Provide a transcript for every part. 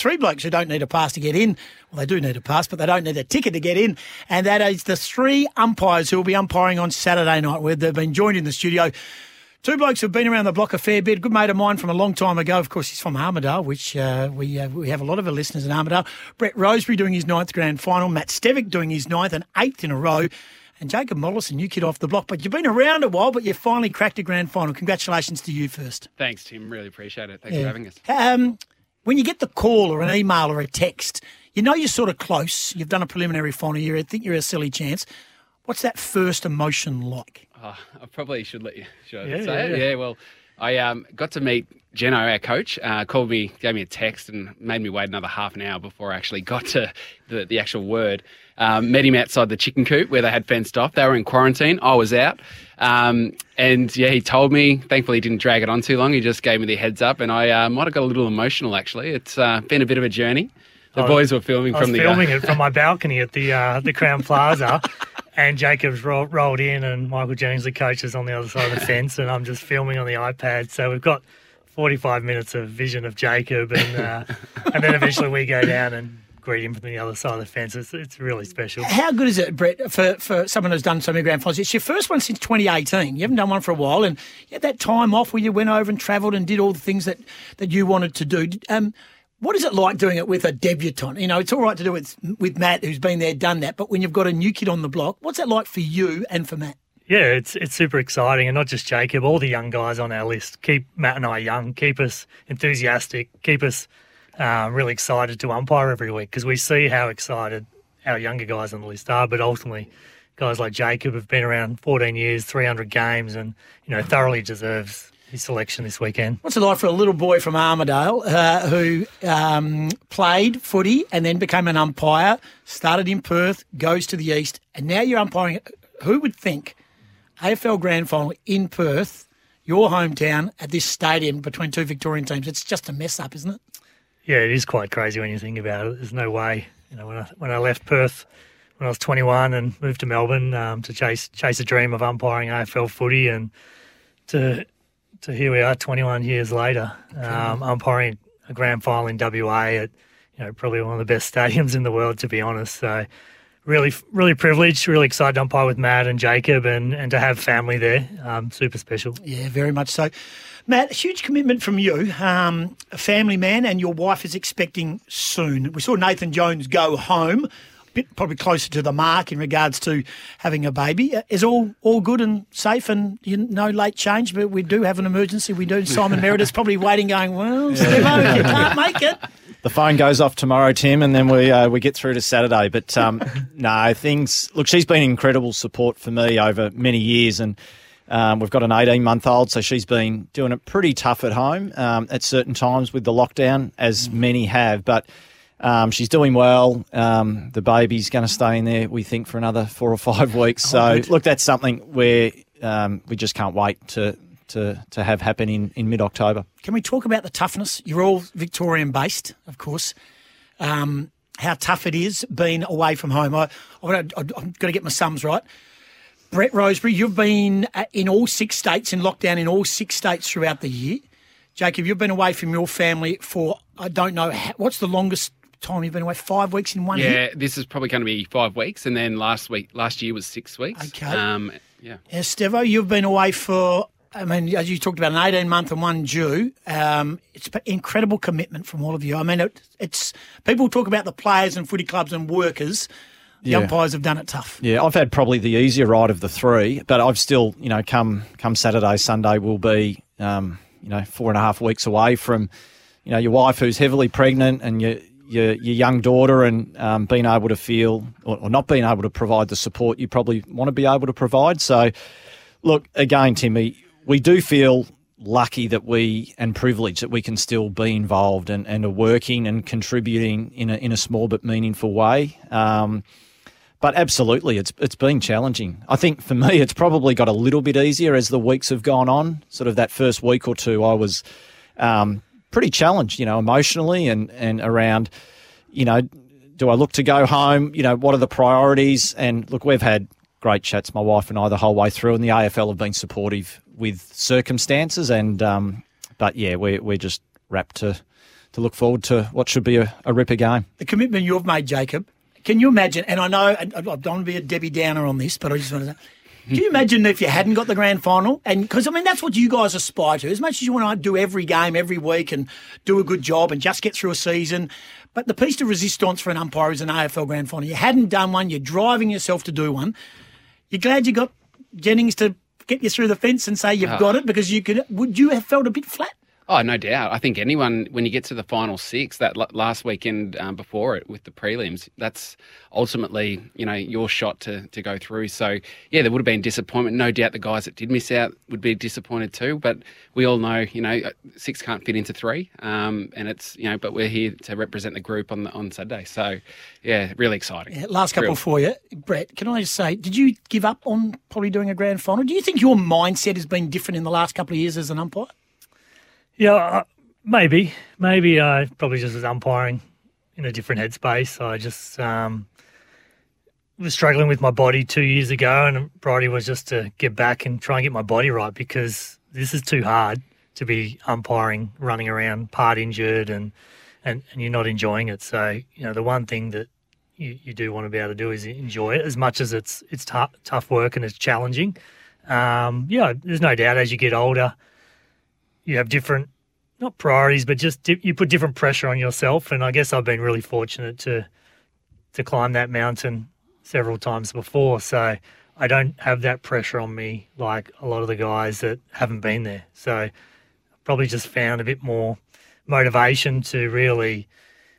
three blokes who don't need a pass to get in. Well, they do need a pass, but they don't need a ticket to get in. And that is the three umpires who will be umpiring on Saturday night, where they've been joined in the studio. Two blokes who've been around the block a fair bit. Good mate of mine from a long time ago. Of course, he's from Armadale, which uh, we uh, we have a lot of our listeners in Armadale. Brett Rosebury doing his ninth grand final. Matt Stevic doing his ninth and eighth in a row. And Jacob Mollison, you kid off the block, but you've been around a while, but you finally cracked a grand final. Congratulations to you first. Thanks, Tim. Really appreciate it. Thanks yeah. for having us. Um, when you get the call or an email or a text, you know you're sort of close. You've done a preliminary final. You I think you're a silly chance. What's that first emotion like? Oh, I probably should let you should yeah, say yeah, it. Yeah, well, I um, got to meet Jeno, our coach, uh, called me, gave me a text, and made me wait another half an hour before I actually got to the, the actual word. Um, met him outside the chicken coop where they had fenced off. They were in quarantine. I was out. Um, and yeah, he told me. Thankfully, he didn't drag it on too long. He just gave me the heads up, and I uh, might have got a little emotional. Actually, it's uh, been a bit of a journey. The boys were filming I from the uh, filming it from my balcony at the uh, the Crowne Plaza, and Jacob's ro- rolled in, and Michael Jennings, the coach, is on the other side of the fence, and I'm just filming on the iPad. So we've got 45 minutes of vision of Jacob, and uh, and then eventually we go down and greet him from the other side of the fence. It's, it's really special. How good is it, Brett, for, for someone who's done so many grand finals? It's your first one since 2018. You haven't done one for a while, and you had that time off where you went over and travelled and did all the things that, that you wanted to do. Um, what is it like doing it with a debutant? You know, it's all right to do it with, Matt, who's been there, done that, but when you've got a new kid on the block, what's that like for you and for Matt? Yeah, it's it's super exciting, and not just Jacob. All the young guys on our list keep Matt and I young, keep us enthusiastic, keep us uh, really excited to umpire every week because we see how excited our younger guys on the list are. But ultimately, guys like Jacob have been around 14 years, 300 games, and you know thoroughly deserves his selection this weekend. What's it like for a little boy from Armadale uh, who um, played footy and then became an umpire, started in Perth, goes to the East, and now you're umpiring? Who would think AFL Grand Final in Perth, your hometown, at this stadium between two Victorian teams? It's just a mess up, isn't it? Yeah, it is quite crazy when you think about it. There's no way. You know, when I when I left Perth when I was 21 and moved to Melbourne um, to chase chase a dream of umpiring AFL footy, and to to here we are 21 years later, um, umpiring a grand final in WA at you know probably one of the best stadiums in the world, to be honest. So really, really privileged, really excited to umpire with Matt and Jacob, and and to have family there, um, super special. Yeah, very much so. Matt, a huge commitment from you, um, a family man, and your wife is expecting soon. We saw Nathan Jones go home bit probably closer to the mark in regards to having a baby. Uh, is all all good and safe and you no late change, but we do have an emergency. We do. Simon Meredith's probably waiting, going, well, Stevo, you can't make it. The phone goes off tomorrow, Tim, and then we uh, we get through to Saturday. But um, no, things look. She's been incredible support for me over many years, and um, we've got an 18 month old, so she's been doing it pretty tough at home um, at certain times with the lockdown, as many have. But um, she's doing well. Um, the baby's going to stay in there, we think, for another four or five weeks. Oh, so, look, that's something where um, we just can't wait to, to, to have happen in, in mid October. Can we talk about the toughness? You're all Victorian based, of course. Um, how tough it is being away from home. I, I, I've got to get my sums right. Brett Rosebury, you've been uh, in all six states, in lockdown in all six states throughout the year. Jacob, you've been away from your family for, I don't know, what's the longest time you've been away? Five weeks in one year. yeah, hit? this is probably going to be five weeks, and then last week, last year was six weeks. Okay. Um, yeah. Yeah, Stevo, you've been away for. I mean, as you talked about, an 18 month and one due. Um, it's incredible commitment from all of you. I mean, it, it's people talk about the players and footy clubs and workers. The yeah. umpires have done it tough. Yeah, I've had probably the easier ride of the three, but I've still, you know, come come Saturday, Sunday, will be, um, you know, four and a half weeks away from, you know, your wife who's heavily pregnant and you your, your young daughter and um, being able to feel or, or, not being able to provide the support you probably want to be able to provide. So, look, again, Timmy, we do feel lucky that we and privileged that we can still be involved and, and are working and contributing in a, in a small but meaningful way. Um, but absolutely, it's it's been challenging. I think for me, it's probably got a little bit easier as the weeks have gone on. Sort of that first week or two, I was um, pretty challenged, you know, emotionally and, and around, you know, do I look to go home? You know, what are the priorities? And look, we've had great chats, my wife and I, the whole way through, and the AFL have been supportive with circumstances. And, um, but yeah, we're, we're just wrapped to, to look forward to what should be a, a ripper game. The commitment you've made, Jacob. Can you imagine? And I know I don't want to be a Debbie Downer on this, but I just want to. Can you imagine if you hadn't got the grand final? And because I mean, that's what you guys aspire to. As much as you want to do every game every week and do a good job and just get through a season, but the piece de resistance for an umpire is an AFL grand final. You hadn't done one. You're driving yourself to do one. You're glad you got Jennings to get you through the fence and say you've Oh. got it because you could. Would you have felt a bit flat? Oh, no doubt. I think anyone, when you get to the final six, that l- last weekend um, before it with the prelims, that's ultimately, you know, your shot to, to go through. So, yeah, there would have been disappointment. No doubt the guys that did miss out would be disappointed too. But we all know, you know, uh, six can't fit into three. Um, and it's, you know, but we're here to represent the group on the, on Saturday. So, yeah, really exciting. Yeah, last couple Real. for you, Brett. Can I just say, did you give up on probably doing a grand final? Do you think your mindset has been different in the last couple of years as an umpire? Yeah, uh, maybe. Maybe I probably just was umpiring in a different headspace. I just um, was struggling with my body two years ago, and priority was just to get back and try and get my body right because this is too hard to be umpiring, running around, part injured, and and, and you're not enjoying it. So you know the one thing that you, you do want to be able to do is enjoy it as much as it's it's tou- tough work and it's challenging. Um, yeah, there's no doubt as you get older, you have different not priorities, but just di- you put different pressure on yourself. And I guess I've been really fortunate to to climb that mountain several times before, so I don't have that pressure on me like a lot of the guys that haven't been there. So probably just found a bit more motivation to really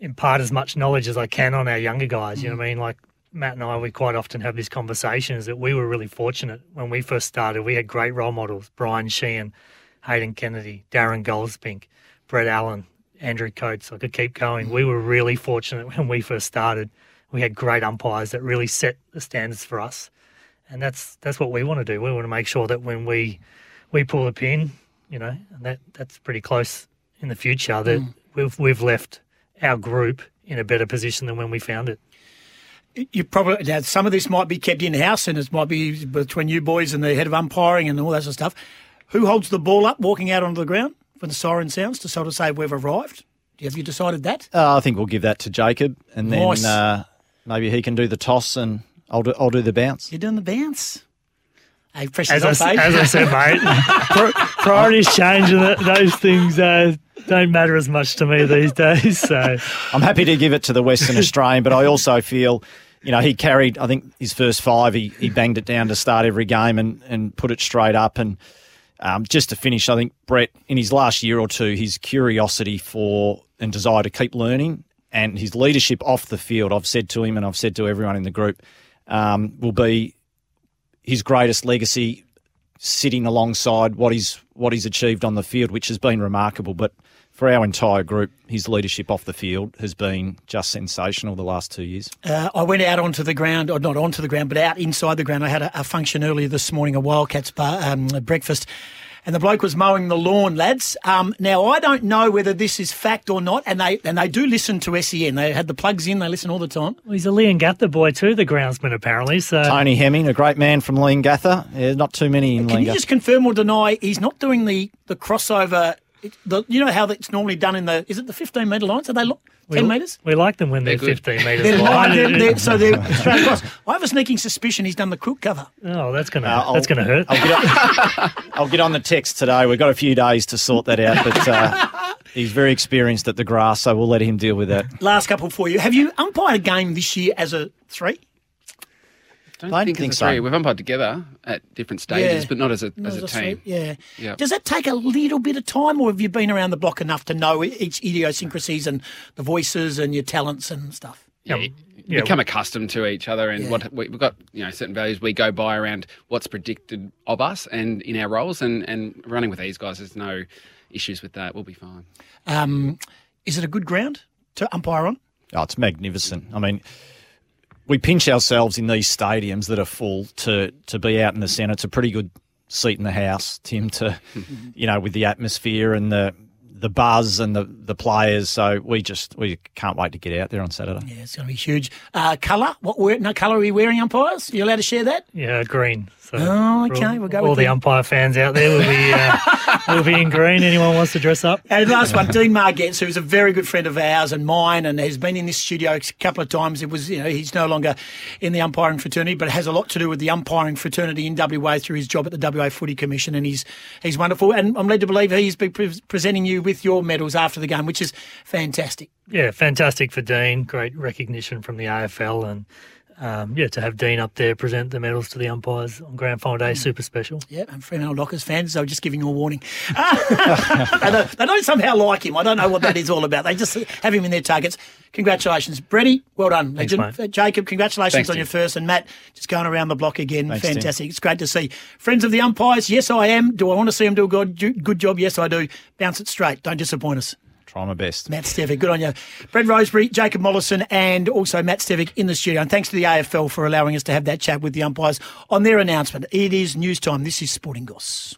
impart as much knowledge as I can on our younger guys. You know what I mean? Like Matt and I, we quite often have these conversations that we were really fortunate when we first started. We had great role models: Brian Sheehan, Hayden Kennedy, Darren Goldspink, Brett Allen, Andrew Coates. I could keep going. We were really fortunate when we first started. We had great umpires that really set the standards for us, and that's that's what we want to do. We want to make sure that when we we pull a pin, you know, and that that's pretty close in the future that mm. we've we've left our group in a better position than when we found it. You probably now, some of this might be kept in house, and it might be between you boys and the head of umpiring and all that sort of stuff. Who holds the ball up, walking out onto the ground when the siren sounds to sort of say we've arrived? Have you decided that? Uh, I think we'll give that to Jacob, and then Nice. uh, maybe he can do the toss, and I'll do, I'll do the bounce. You're doing the bounce. Hey, pressure's As I, on, s- babe. as I said, mate, priorities change, and those things uh, don't matter as much to me these days. So I'm happy to give it to the Western Australian, but I also feel, you know, he carried, I think, his first five, he, he banged it down to start every game and, and put it straight up. And um, just to finish, I think Brett, in his last year or two, his curiosity for and desire to keep learning and his leadership off the field, I've said to him and I've said to everyone in the group, um, will be his greatest legacy sitting alongside what he's what he's achieved on the field, which has been remarkable. But for our entire group, his leadership off the field has been just sensational the last two years. Uh, I went out onto the ground, or not onto the ground, but out inside the ground. I had a, a function earlier this morning, a Wildcats bar, um, breakfast, and the bloke was mowing the lawn, lads. Um, now I don't know whether this is fact or not, and they and they do listen to SEN. They had the plugs in; they listen all the time. well, he's a Leongatha boy too, the groundsman apparently. So Tony Hemming, a great man from Leongatha. Yeah, not too many in Can you just confirm or deny he's not doing the the crossover? It- The, you know how it's normally done in the is it the fifteen metre lines? Are they lo- ten metres? we like them when they're, They're 15 metres They're, wide. they're, they're, so they're straight across. I have a sneaking suspicion he's done the quilt cover. oh, that's gonna uh, that's gonna hurt. I'll get, on, I'll get on the text today. We've got a few days to sort that out, but uh, he's very experienced at the grass, so we'll let him deal with that. Last couple for you. Have you umpired a game this year as a three? Don't I think, think it's so. a three. We've umpired together at different stages, Yeah. but not as a Not as a three? team. Yeah. Yeah. Does that take a little bit of time, or have you been around the block enough to know each idiosyncrasies and the voices and your talents and stuff? Yeah, Yeah. Yeah. become accustomed to each other and Yeah. what we- we've got. You know, certain values we go by around what's predicted of us and in our roles, and and running with these guys, there's no issues with that. We'll be fine. Um, is it a good ground to umpire on? Oh, it's magnificent. I mean, we pinch ourselves in these stadiums that are full to to be out in the centre. It's a pretty good seat in the house, Tim. To you know, with the atmosphere and the the buzz and the, the players. So we just we can't wait to get out there on Saturday. Yeah, it's going to be huge. Uh, colour? What wear, no colour are you wearing, umpires? Are you allowed to share that? Yeah, green. So oh, okay. All, we'll go all with the umpire fans out there will be uh, will be in green. Anyone wants to dress up? And last one, Dean Margetts, who's a very good friend of ours and mine, and has been in this studio a couple of times. It was, you know, he's no longer in the umpiring fraternity, but has a lot to do with the umpiring fraternity in WA through his job at the WA Footy Commission, and he's he's wonderful. And I'm led to believe he's been pre- presenting you with your medals after the game, which is fantastic. Yeah, fantastic for Dean. Great recognition from the AFL and um, yeah, to have Dean up there present the medals to the umpires on Grand Final Day, super special. Yeah, I'm Fremantle Dockers fans, so just giving you a warning. they, don't, they, don't, somehow like him. I don't know what that is all about. They just have him in their targets. Congratulations, Brady. Well done, Thanks, legend. Mate. Jacob, congratulations Thanks, on Tim. your first, and Matt, just going around the block again. Thanks, Fantastic. It's great to see friends of the umpires. Yes, I am. Do I want to see them do a good, good job? Yes, I do. Bounce it straight. Don't disappoint us. Try my best. Matt Stevic, good on you. Brett Rosebury, Jacob Mollison, and also Matt Stevic in the studio. And thanks to the AFL for allowing us to have that chat with the umpires on their announcement. It is news time. This is Sporting Goss.